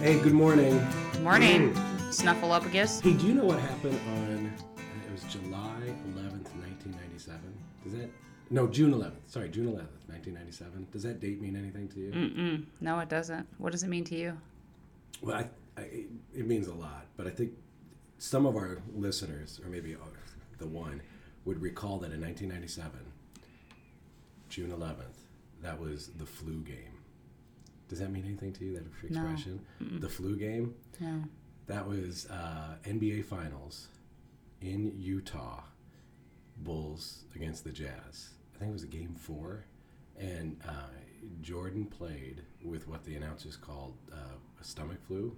Hey, good morning. Morning, Snuffleupagus. Hey, do you know what happened on? It was July 11th, 1997. Does that? No, June 11th. Sorry, June 11th, 1997. Does that date mean anything to you? Mm-mm. No, it doesn't. What does it mean to you? Well, I, I, it means a lot, but I think some of our listeners, or maybe the one, would recall that in 1997, June 11th, that was the flu game. Does that mean anything to you? That No. expression, the flu game. No. That was uh, NBA Finals in Utah. Bulls against the Jazz. I think it was a game four, and uh, Jordan played with what the announcers called uh, a stomach flu.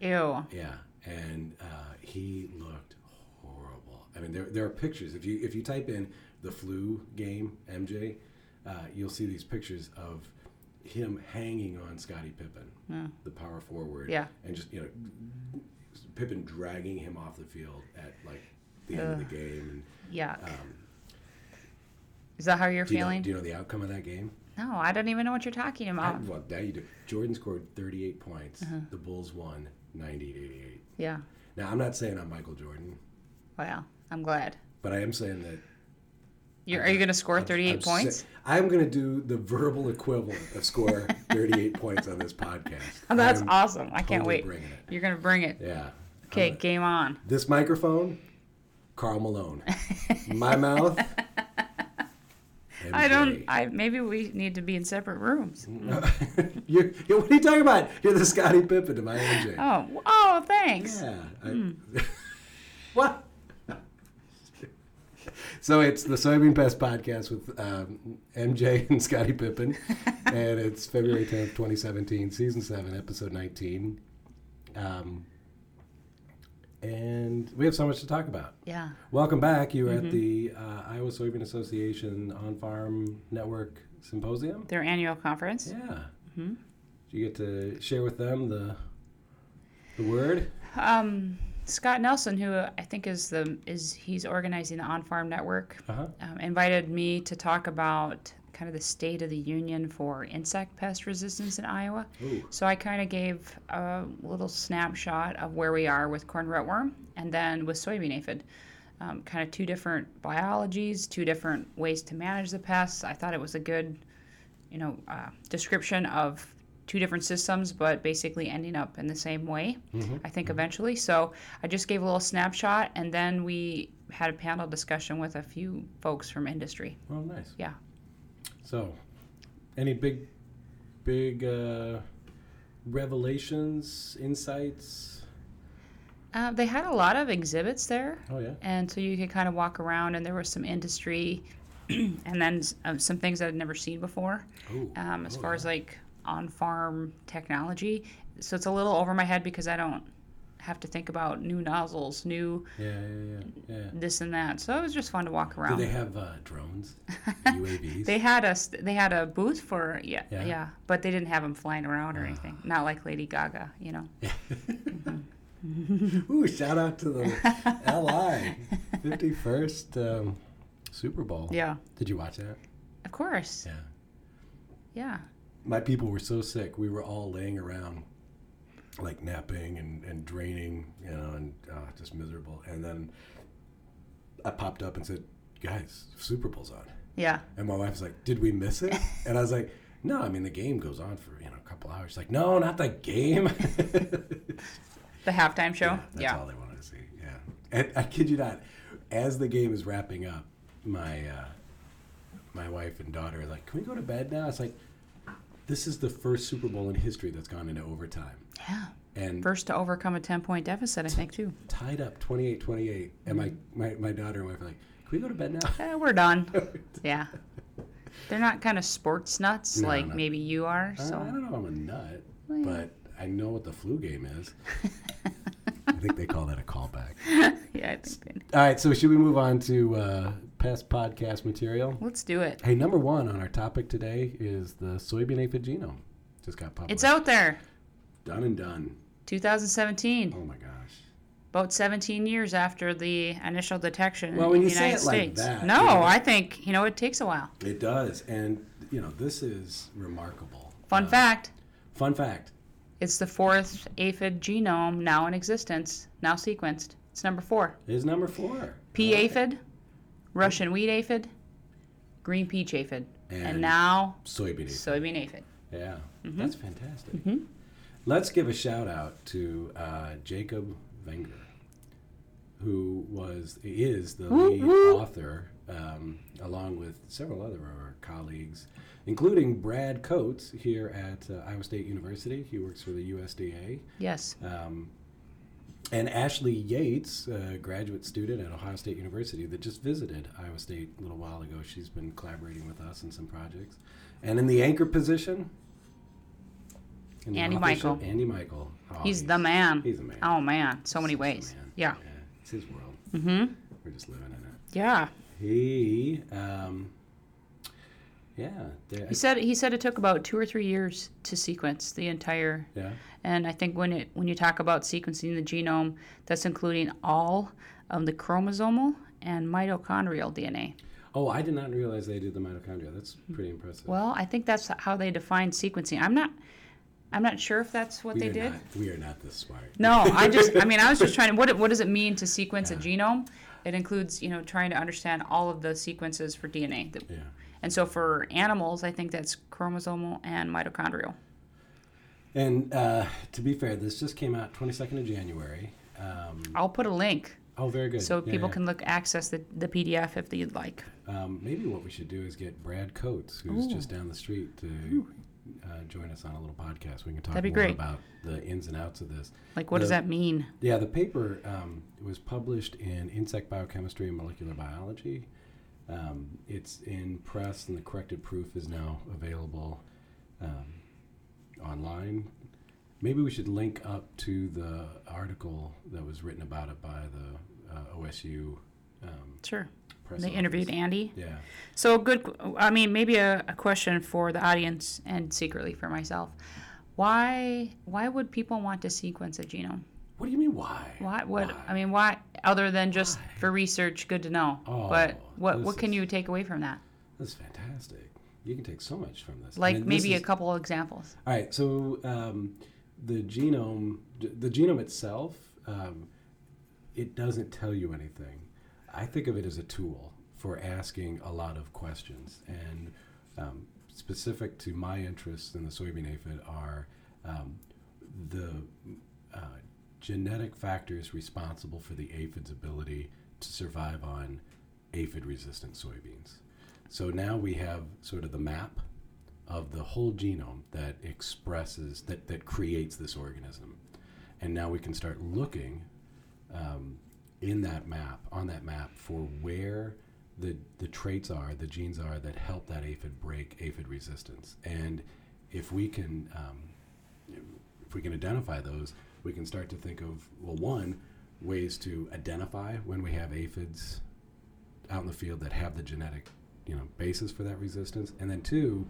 Ew. Yeah, and uh, he looked horrible. I mean, there, there are pictures. If you if you type in the flu game MJ, uh, you'll see these pictures of him hanging on Scottie Pippen, Yeah. the power forward. Yeah. and just you know, Pippen dragging him off the field at like the end of the game. Yuck. Um, Is that how you're do you, know, feeling? do you know the outcome of that game? no, I don't even know what you're talking I, about. well, now you do. Jordan scored 38 points. Uh-huh. The Bulls won 98-88. Yeah. Now I'm not saying I'm Michael Jordan. Well, I'm glad. But I am saying that. You're, are you going to score I'm- 38 I'm points? si- I'm going to do the verbal equivalent of score 38 points on this podcast. Oh, that's I'm awesome. I can't totally wait. It. You're going to bring it. Yeah. Okay, I'm- game on. this microphone, Karl Malone. My mouth. I don't. I maybe we need to be in separate rooms. you're, you're- what are you talking about? You're the Scottie Pippen to my MJ. Oh, oh, thanks. Yeah. I, Hmm. what? So it's the Soybean Pest Podcast with um, MJ and Scottie Pippen, and it's February 10th, 2017, Season 7, Episode 19. Um, and we have so much to talk about. Yeah. Welcome back. You were Mm-hmm. at the uh, Iowa Soybean Association On Farm Network Symposium. Their annual conference. Yeah. Mm-hmm. Did you get to share with them the the word? Um, Scott Nelson, who I think is the is he's organizing the On Farm Network, Uh huh. um, invited me to talk about kind of the state of the union for insect pest resistance in Iowa. Ooh. So I kind of gave a little snapshot of where we are with corn rootworm and then with soybean aphid. Um, kind of two different biologies, two different ways to manage the pests. I thought it was a good, you know, uh, description of two different systems, but basically ending up in the same way. I think eventually. So I just gave a little snapshot, and then we had a panel discussion with a few folks from industry. Oh, nice. Yeah. So, any big, big uh, revelations, insights? Uh, they had a lot of exhibits there. Oh yeah. and so you could kind of walk around and there was some industry and then um, some things that i'd never seen before um, as Oh, far as yeah. Like on-farm technology so it's a little over my head because i don't have to think about new nozzles new Yeah, yeah, yeah, yeah. this and that so it was just fun to walk around. Do they have uh, drones, UAVs? they had a they had a booth for yeah, Yeah. yeah but they didn't have them flying around or Ah. anything not like lady gaga you know Ooh, shout out to the LI 51st um, Super Bowl. yeah Did you watch that? of course Yeah. yeah My people were so sick. We were all laying around, like napping and, and draining, you know, and uh, just miserable. And then I popped up and said, "Guys, Super Bowl's on." yeah And my wife was like, "Did we miss it?" And I was like, "No, I mean the game goes on for you know a couple hours." She's like, "No, not the game." the halftime show Yeah, that's yeah all they wanted to see. Yeah, and I kid you not, as the game is wrapping up, my uh, my wife and daughter are like, "Can we go to bed now?" It's like, this is the first Super Bowl in history that's gone into overtime, yeah and First to overcome a 10 point deficit, I think, too. tied up 28-28. And my, my my daughter and wife are like, "Can we go to bed now?" Eh, we're done. Yeah. They're not kind of sports nuts No, like no. maybe you are. So I don't know I'm a nut, Well. but I know what the flu game is. I think they call that a callback. yeah, I think they- All right, so should we move on to uh, past podcast material? let's do it. Hey, number one on our topic today is the soybean aphid genome. Just got published. It's out there. Done and done. 2017. Oh my gosh. About 17 years after the initial detection Well, in the United it like States. that, no, you know- I think you know it takes a while. It does, and you know this is remarkable. Fun Uh, fact: Fun fact. It's the fourth aphid genome now in existence, now sequenced. It's number four. Is number four. Pea. Okay. aphid, Russian wheat aphid, green peach aphid, and, And now Soybean. aphid. soybean aphid. Yeah, Mm-hmm. that's fantastic. Let's give a shout out to uh, Jacob Wenger, who was is the lead author, um, along with several other of our colleagues, including Brad Coates here at uh, Iowa State University. He works for the USDA. Yes. Um, and Ashley Yates, a graduate student at Ohio State University that just visited Iowa State a little while ago. She's been collaborating with us in some projects. And in the anchor position, in Andy Michael. Andy Michael. Oh, He's the man. He's the man. Oh man, so many ways. Yeah. Yeah, it's his world. Mm-hmm. We're just living in it. Yeah. He, um, yeah, He said he said it took about two or three years to sequence the entire yeah. And I think when it when you talk about sequencing the genome, that's including all of the chromosomal and mitochondrial DNA. Oh, I did not realize they did the mitochondria. That's pretty impressive. Well, I think that's how they define sequencing. I'm not I'm not sure if that's what we they did. Not, we are not this smart. No, I just I mean I was just trying to what what does it mean to sequence a genome? It includes, you know, trying to understand all of the sequences for DNA. that- Yeah. And so for animals, I think that's chromosomal and mitochondrial. And uh, to be fair, this just came out 22nd of January. Um, I'll put a link oh, very good. so Yeah, people yeah. can look access the, the PDF if they'd like. Um, maybe what we should do is get Brad Coates, who's Ooh. just down the street, to uh, join us on a little podcast. We can talk That'd be more great. about the ins and outs of this. Like what does that mean? Yeah, the paper um, was published in Insect Biochemistry and Molecular Biology. Um, it's in press, and the corrected proof is now available um, online. Maybe we should link up to the article that was written about it by the uh, OSU um, Sure. press. They interviewed. Andy. Yeah. So a good. I mean, maybe a, a question for the audience and secretly for myself. Why why would people want to sequence a genome? What do you mean? Why? Why? What? Why? I mean, why? Other than just Why? for research, good to know. Oh, but what what can is- you take away from that? That's fantastic. You can take so much from this. Like And this maybe is- a couple of examples. All right, so um, the genome, the genome itself, um, it doesn't tell you anything. I think of it as a tool for asking a lot of questions, and um, specific to my interests in the soybean aphid are um, the uh, genetic factors responsible for the aphid's ability to survive on aphid-resistant soybeans. So now we have sort of the map of the whole genome that expresses that that creates this organism, and now we can start looking um, in that map on that map for where the the traits are, the genes are that help that aphid break aphid resistance, and if we can um, if we can identify those, we can start to think of well, one ways to identify when we have aphids out in the field that have the genetic you know basis for that resistance, and then two,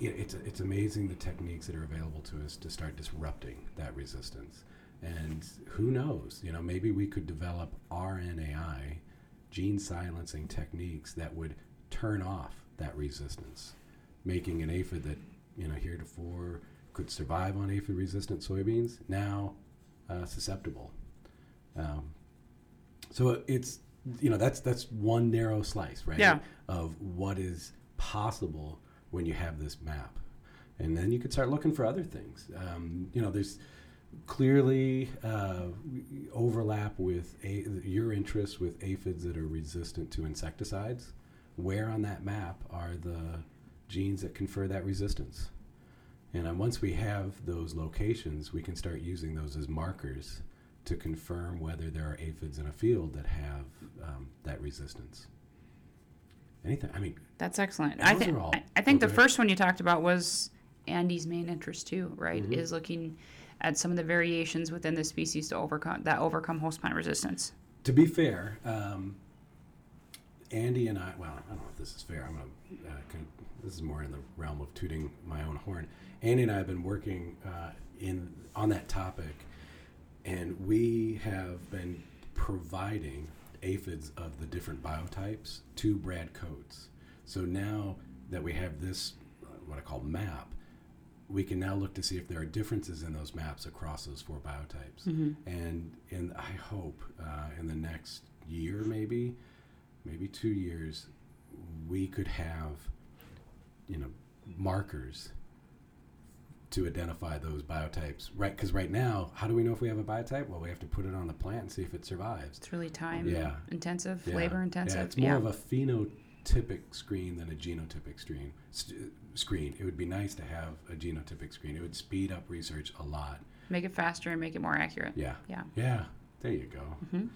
it's it's amazing the techniques that are available to us to start disrupting that resistance. And who knows, you know, maybe we could develop RNAi gene silencing techniques that would turn off that resistance, making an aphid that you know heretofore could survive on aphid resistant soybeans now uh, susceptible. Um, so it's you know that's that's one narrow slice, right? Yeah. Of what is possible when you have this map, and then you could start looking for other things. Um, you know, there's clearly uh, overlap with a, your interests with aphids that are resistant to insecticides. Where on that map are the genes that confer that resistance? And once we have those locations, we can start using those as markers to confirm whether there are aphids in a field that have um, that resistance. Anything? I mean, That's excellent. I think I, I think the ahead. first one you talked about was Andy's main interest too, right? Mhm. Is looking at some of the variations within the species to overcome that overcome host plant resistance. to be fair, um, Andy and I, well, I don't know if this is fair. I'm gonna, uh, con- this is more in the realm of tooting my own horn. Andy and I have been working uh, in on that topic, and we have been providing aphids of the different biotypes to Brad Coates. So now that we have this, uh, what I call map, we can now look to see if there are differences in those maps across those four biotypes. And in I hope uh, in the next year, maybe, maybe two years, we could have, you know, markers to identify those biotypes. Right? Because right now, how do we know if we have a biotype? Well, we have to put it on the plant and see if it survives. It's really time Yeah. intensive, Yeah. labor intensive. Yeah, it's more of a phenotypic screen than a genotypic screen. St- screen. It would be nice to have a genotypic screen. It would speed up research a lot. make it faster and make it more accurate. Yeah. Yeah. Yeah. There you go. Mhm.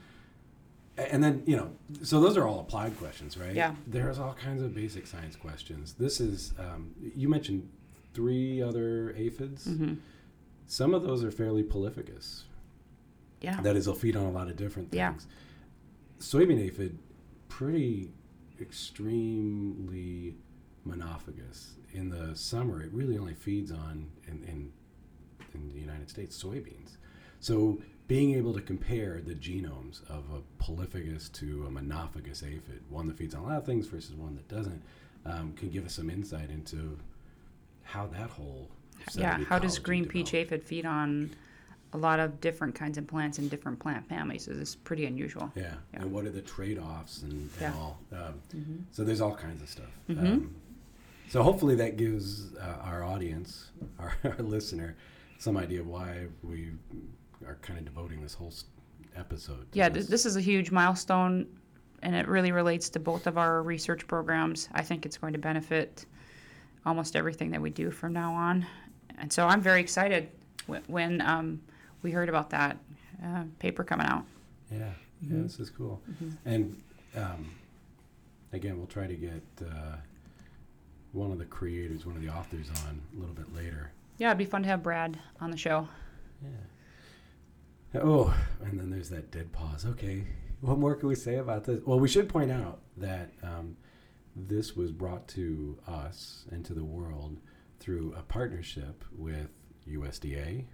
And then you know, so those are all applied questions, right? Yeah. There's all kinds of basic science questions. This is um, you mentioned three other aphids. hmm Some of those are fairly polyphagous. Yeah. That is, they'll feed on a lot of different things Yeah. Soybean aphid, pretty extremely monophagous. In the summer, it really only feeds on in, in in the United States soybeans. So being able to compare the genomes of a polyphagous to a monophagous aphid, one that feeds on a lot of things versus one that doesn't, um, can give us some insight into how that whole yeah. How does ecology green peach aphid feed on a lot of different kinds of plants in different plant families? It's pretty unusual. Yeah. Yeah. and what are the trade-offs and, and Yeah. all? Um, Mhm. So there's all kinds of stuff. Mhm. Um, so hopefully that gives uh, our audience, our, our listener, some idea of why we are kind of devoting this whole episode. To Yeah, this. th- this is a huge milestone, and it really relates to both of our research programs. I think it's going to benefit almost everything that we do from now on, and so I'm very excited wh- when um, we heard about that uh, paper coming out. Yeah, yeah, Mhm. this is cool. Mhm. And um, again, we'll try to get uh, one of the creators, one of the authors, on a little bit later. Yeah, it'd be fun to have Brad on the show. Yeah. Oh, and then there's that dead pause. Okay, what more can we say about this? Well, we should point out that um, this was brought to us and to the world through a partnership with USDA,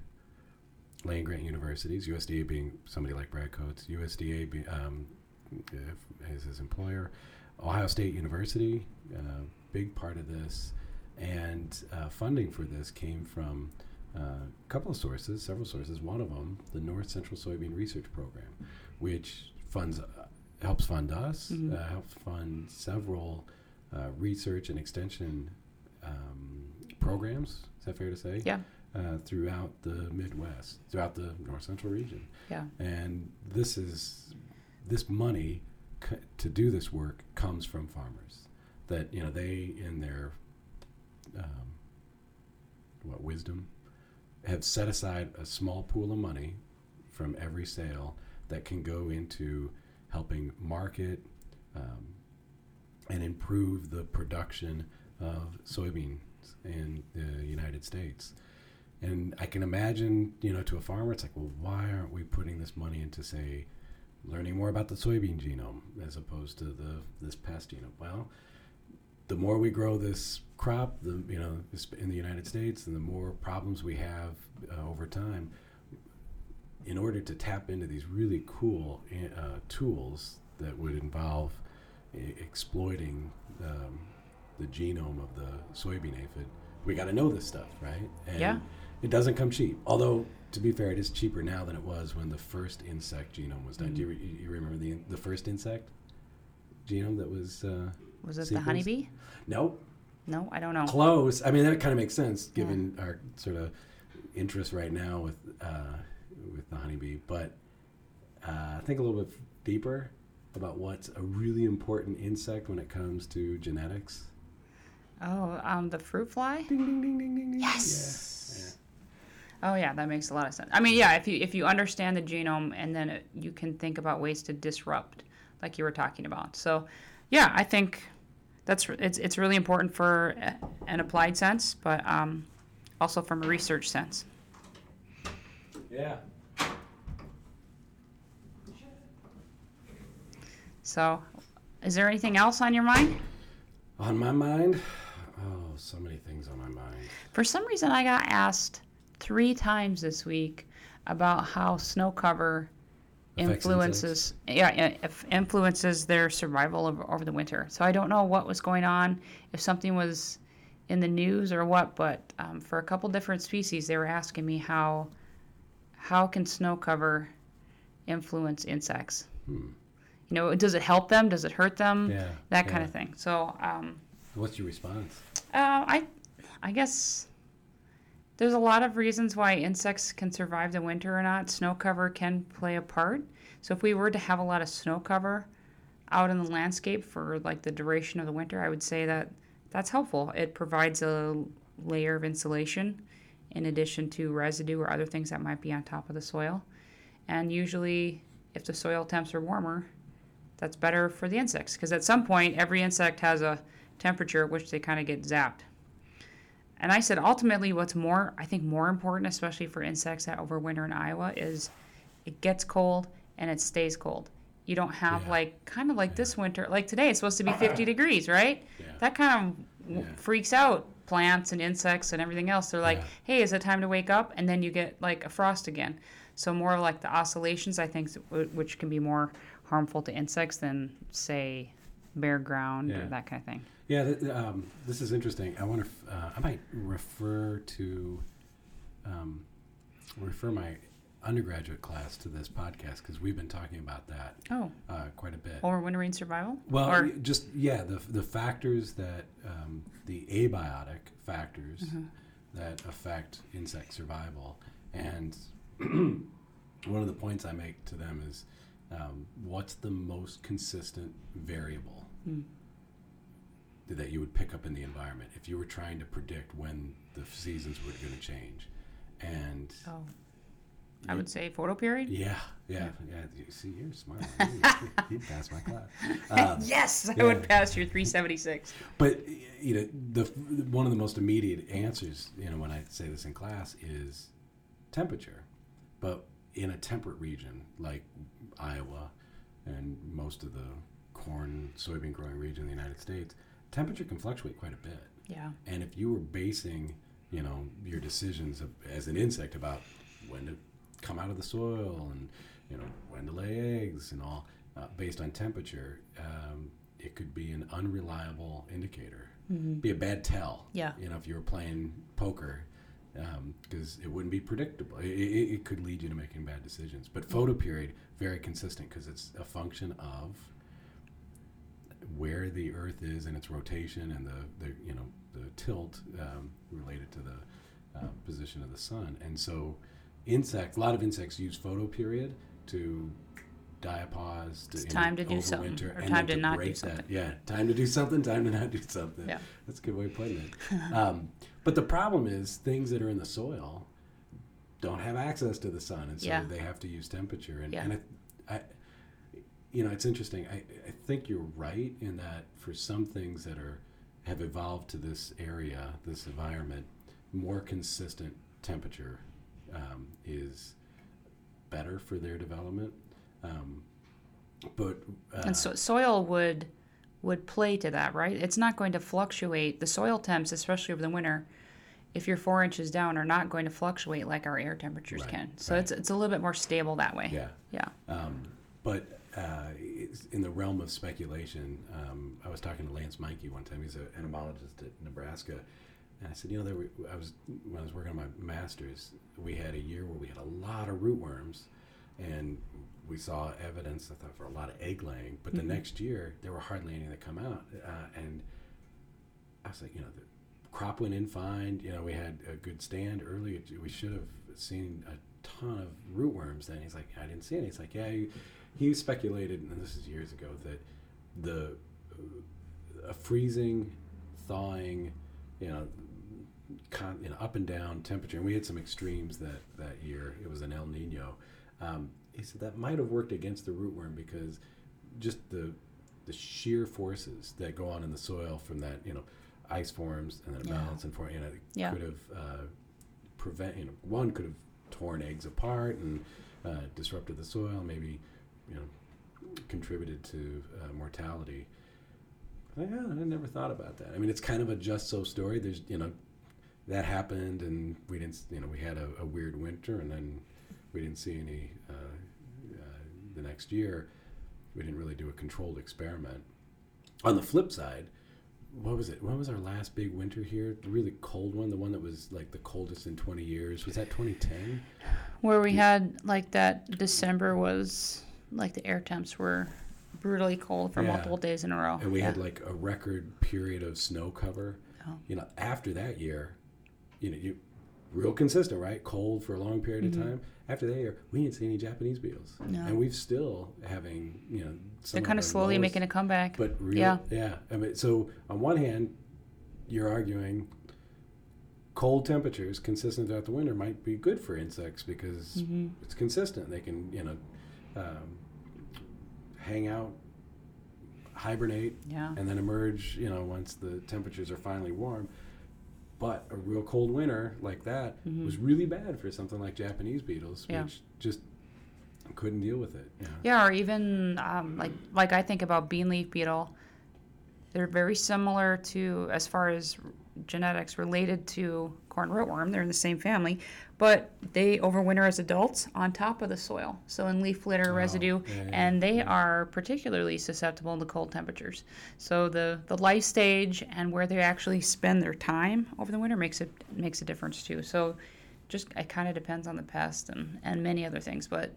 land grant universities, USDA being somebody like Brad Coates, USDA be, um, as his employer, Ohio State University, uh, big part of this, and uh, funding for this came from uh, a couple of sources, several sources. One of them, the North Central Soybean Research Program, which funds uh, helps fund us, Mhm. uh, helps fund several uh, research and extension um, programs. Is that fair to say? Yeah. Uh, throughout the Midwest, throughout the North Central region, Yeah. and this is this money c- to do this work comes from farmers. That you know they in their um, what wisdom have set aside a small pool of money from every sale that can go into helping market um, and improve the production of soybeans in the United States. And I can imagine, you know, to a farmer, it's like, well, why aren't we putting this money into, say, learning more about the soybean genome as opposed to the this pest genome? Well, the more we grow this crop, the you know, in the United States, and the more problems we have uh, over time. In order to tap into these really cool uh, tools that would involve e- exploiting um, the genome of the soybean aphid, we got to know this stuff, right? And Yeah. It doesn't come cheap. Although, to be fair, it is cheaper now than it was when the first insect genome was done. Do you, re- you remember the the first insect genome that was? Uh, Was it the honeybee? nope. No, I don't know. Close. I mean, that kind of makes sense given our sort of interest right now with uh, with the honeybee. But uh, think a little bit deeper about what's a really important insect when it comes to genetics. Oh, um, the fruit fly. Ding ding ding ding ding. Yes. Yeah. Oh yeah, that makes a lot of sense. I mean, yeah, if you if you understand the genome and then it, you can think about ways to disrupt, like you were talking about. So, yeah, I think that's it's it's really important for an applied sense, but um, also from a research sense. Yeah. So, is there anything else on your mind? On my mind, oh, so many things on my mind. For some reason, I got asked three times this week about how snow cover Affects influences yeah yeah, if influences their survival over, over the winter. So I don't know what was going on. If something was in the news or what, but um, for a couple different species, they were asking me how how can snow cover influence insects. Hmm. You know, does it help them? Does it hurt them? Yeah. That kind of thing. So, um, What's your response? uh, I, I guess there's a lot of reasons why insects can survive the winter or not. Snow cover can play a part. So if we were to have a lot of snow cover out in the landscape for like the duration of the winter, I would say that that's helpful. It provides a layer of insulation in addition to residue or other things that might be on top of the soil. And usually, if the soil temps are warmer, that's better for the insects because at some point, every insect has a temperature at which they kind of get zapped. And I said, ultimately, what's more, I think, more important, especially for insects that overwinter in Iowa, is it gets cold and it stays cold. You don't have Yeah. like kind of like this winter, like today, it's supposed to be 50 degrees, right? Yeah. That kind of w Yeah. freaks out plants and insects and everything else. They're like, hey, is it time to wake up? And then you get like a frost again. So more like the oscillations, I think, which can be more harmful to insects than say bare ground Yeah. or that kind of thing. Yeah, th- um, this is interesting. I want to. Uh, I might refer to um, refer my undergraduate class to this podcast because we've been talking about that Oh, uh, quite a bit. Or wintering survival? Well, or, just yeah, the the factors that um, the abiotic factors Mm-hmm. that affect insect survival, and one of the points I make to them is, um, what's the most consistent variable Mm. that you would pick up in the environment if you were trying to predict when the seasons were going to change, and oh, I would say photo period. yeah, yeah, yeah. You see, you're smart. You, passed my class. Um, yes, I yeah. would pass your 376. But you know, the one of the most immediate answers, you know, when I say this in class, is temperature. But in a temperate region like Iowa and most of the corn, soybean growing region in the United States, temperature can fluctuate quite a bit. Yeah. And if you were basing, you know, your decisions of, as an insect about when to come out of the soil and you know when to lay eggs and all uh, based on temperature, um, it could be an unreliable indicator. Be a bad tell. Yeah. You know, if you were playing poker, because it wouldn't be predictable. It, it, it could lead you to making bad decisions. But photo period very consistent because it's a function of where the Earth is in its rotation and the, the you know the tilt um, related to the uh, position of the sun. And so, insects. A lot of insects use photo period to diapause. To It's time to do something, or and time then to not do break that- something. Yeah, time to do something. Time to not do something. Yeah. That's a good way of putting it. um, but the problem is things that are in the soil don't have access to the sun, and so Yeah. they have to use temperature. And, Yeah. and I, I, you know, it's interesting. I, I think you're right in that for some things that are have evolved to this area, this environment, more consistent temperature um, is better for their development. Um, but uh, And so soil would would play to that, right? It's not going to fluctuate. The soil temps, especially over the winter, if you're four inches down, are not going to fluctuate like our air temperatures Right, can. So right. it's it's a little bit more stable that way. yeah, Yeah. Um, but uh, in the realm of speculation, um, I was talking to Lance Meinke one time. He's an entomologist at Nebraska, and I said, you know, there were, I was when I was working on my master's, we had a year where we had a lot of rootworms, and we saw evidence, I thought, for a lot of egg laying. But the next year, there were hardly any that come out, uh, and I was like, you know, the crop went in fine. You know, we had a good stand early. We should have seen a ton of rootworms. Then he's like, I didn't see any. He's like, yeah, he, he speculated, and this is years ago, that the uh, a freezing, thawing, you know, con, you know, up and down temperature, and we had some extremes that that year. It was an El Nino. Um, he said that might have worked against the rootworm because just the the sheer forces that go on in the soil from that you know ice forms and then it Yeah. melts and for you know Yeah. could have uh, prevent you know one could have torn eggs apart and uh, disrupted the soil maybe you know contributed to uh, mortality Like, yeah, I never thought about that I mean it's kind of a just so story there's you know that happened and we didn't you know we had a, a weird winter and then we didn't see any uh, uh, the next year we didn't really do a controlled experiment on the flip side what was it? When was our last big winter here? The really cold one, the one that was like the coldest in 20 years. Was that 2010? Where we had like that December was like the air temps were brutally cold for Yeah. multiple days in a row. And we yeah. had like a record period of snow cover. Oh. You know, after that year, you know, you real consistent, right? Cold for a long period of time. After that year, we didn't see any Japanese beetles, Mm-hmm. No. and we've still having you know some They're kind of slowly lowest- making a comeback. But real, Yeah. yeah, I mean, so on one hand, you're arguing cold temperatures consistent throughout the winter might be good for insects because Mhm. it's consistent. They can, you know, um, hang out, hibernate, yeah. and then emerge, you know, once the temperatures are finally warm. But a real cold winter like that was really bad for something like Japanese beetles, Mm-hmm. Yeah. which just couldn't deal with it. Yeah. Yeah, or even um, like like I think about bean leaf beetle. They're very similar to as far as genetics related to corn rootworm. They're in the same family, but they overwinter as adults on top of the soil, so in leaf litter residue, Oh, yeah, yeah, and they are particularly susceptible to cold temperatures. So the the life stage and where they actually spend their time over the winter makes it makes a difference too. So just it kind of depends on the pest and and many other things, but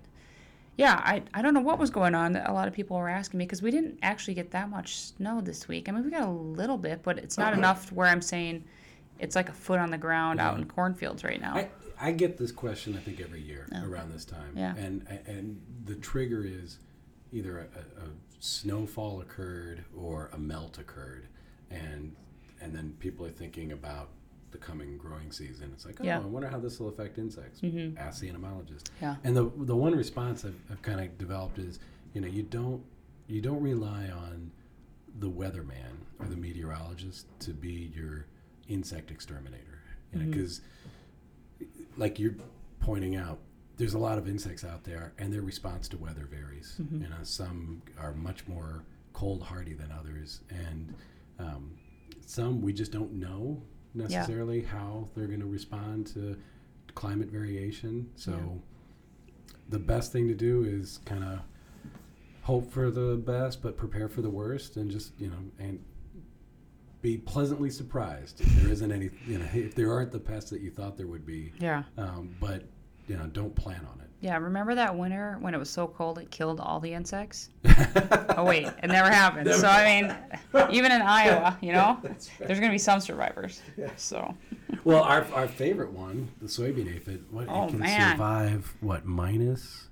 yeah, I, I don't know what was going on. that A lot of people were asking me because we didn't actually get that much snow this week. I mean, we got a little bit, but it's not uh-huh. enough where I'm saying it's like a foot on the ground out in cornfields right now. I, I get this question I think every year oh. around this time, Oh. Yeah. and and the trigger is either a, a, a snowfall occurred or a melt occurred, and and then people are thinking about the coming growing season. It's like, oh, Yeah. Mm-hmm. I wonder how this will affect insects. Ask the entomologist. Yeah. And the the one response I've, I've kind of developed is, you know, you don't you don't rely on the weatherman or the meteorologist to be your insect exterminator, you know, because like you're pointing out, there's a lot of insects out there, and their response to weather varies. You know, some are much more cold hardy than others, and um, some we just don't know necessarily how they're going to respond to climate variation. So, the best thing to do is kind of hope for the best, but prepare for the worst, and just you know, and be pleasantly surprised if there isn't any, you know, if there aren't the pests that you thought there would be. Yeah. Um, but you know, don't plan on it. Yeah. Remember that winter when it was so cold it killed all the insects? oh, wait. It never happened. so, I mean, even in Iowa, you know, there's going to be some survivors. Yeah. So, Well, our, our favorite one, the soybean aphid, what Oh, it can man. survive what minus?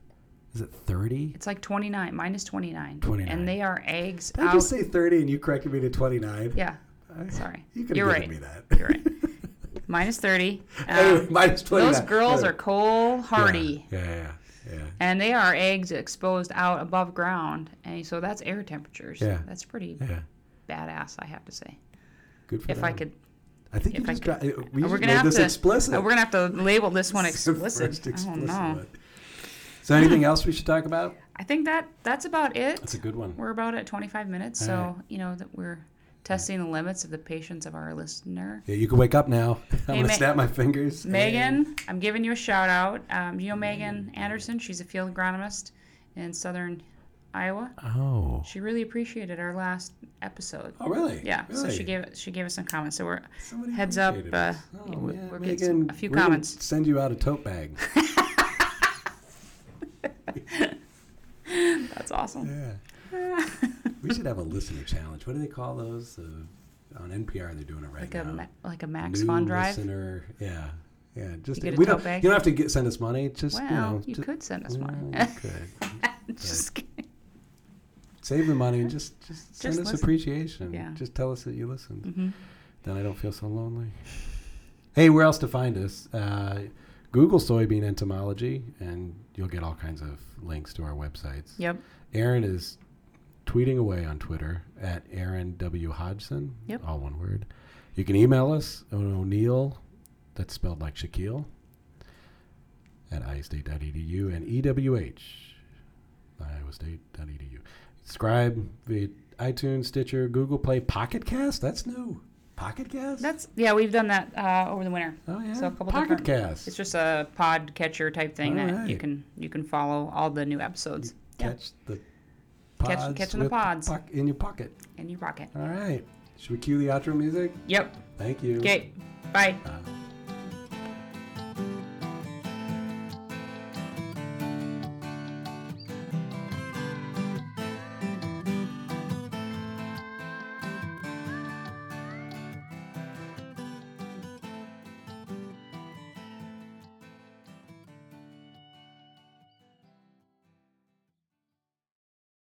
Is it thirty? it's like 29, minus 29. 29. And they are eggs Did I out. just say thirty and you corrected me to twenty nine? yeah. Sorry. You could You're have right. me that. You're right. Minus 30. Anyway, Um, minus twenty nine. those girls are cold hardy. Yeah, yeah, yeah. And they are eggs exposed out above ground. And so that's air temperatures. Yeah. That's pretty Yeah. badass, I have to say. Good for If I could. I think you if I could- got. uh, We we're gonna have this to. explicit. we're going to have to label this one the explicit. I explicit don't know. one. So, anything else we should talk about? I think that that's about it. That's a good one. We're about at 25 minutes. All so, right. you know, that we're testing the limits of the patience of our listener. Yeah, you can wake up now. I'm Hey, gonna Ma- snap my fingers. Megan, I'm giving you a shout out. Um, you know Megan Anderson? She's a field agronomist in southern Iowa. Oh. She really appreciated our last episode. Oh, really? Yeah, so she gave she gave us some comments. So we're Somebody heads up. Uh. Oh, we're, we're getting Megan, some, a few we're comments. Send you out a tote bag. That's awesome. Yeah. We should have a listener challenge. What do they call those? Uh, on NPR, they're doing it right Like a ma- like a Max New Fun Drive. listener. Yeah. Yeah. Just You get a we don't. You don't have to get, send us money. Just Well, you know. you just, could send us money. Well, you could. Just kidding. Save the money and just just send Just us listen. appreciation. Yeah. Just tell us that you listened. Mhm. Then I don't feel so lonely. Hey, where else to find us? Uh, Google soybean entomology, and you'll get all kinds of links to our websites. Yep. Erin is tweeting away on Twitter at Erin W. Hodgson. Yep. All one word. You can email us O'Neal, that's spelled like Shaquille, at iastate.edu and EWH, iowastate.edu. Subscribe via iTunes, Stitcher, Google Play, Pocket Cast. That's new. Pocket Cast? That's yeah. We've done that uh, over the winter. oh, yeah. so a couple Pocket Cast. It's just a pod catcher type thing that you can you can follow all the new episodes yeah. Catch the Catch- catching the pods. in your pocket. in your pocket. All right. Should we cue the outro music? Yep. Thank you. Okay. Bye. Uh,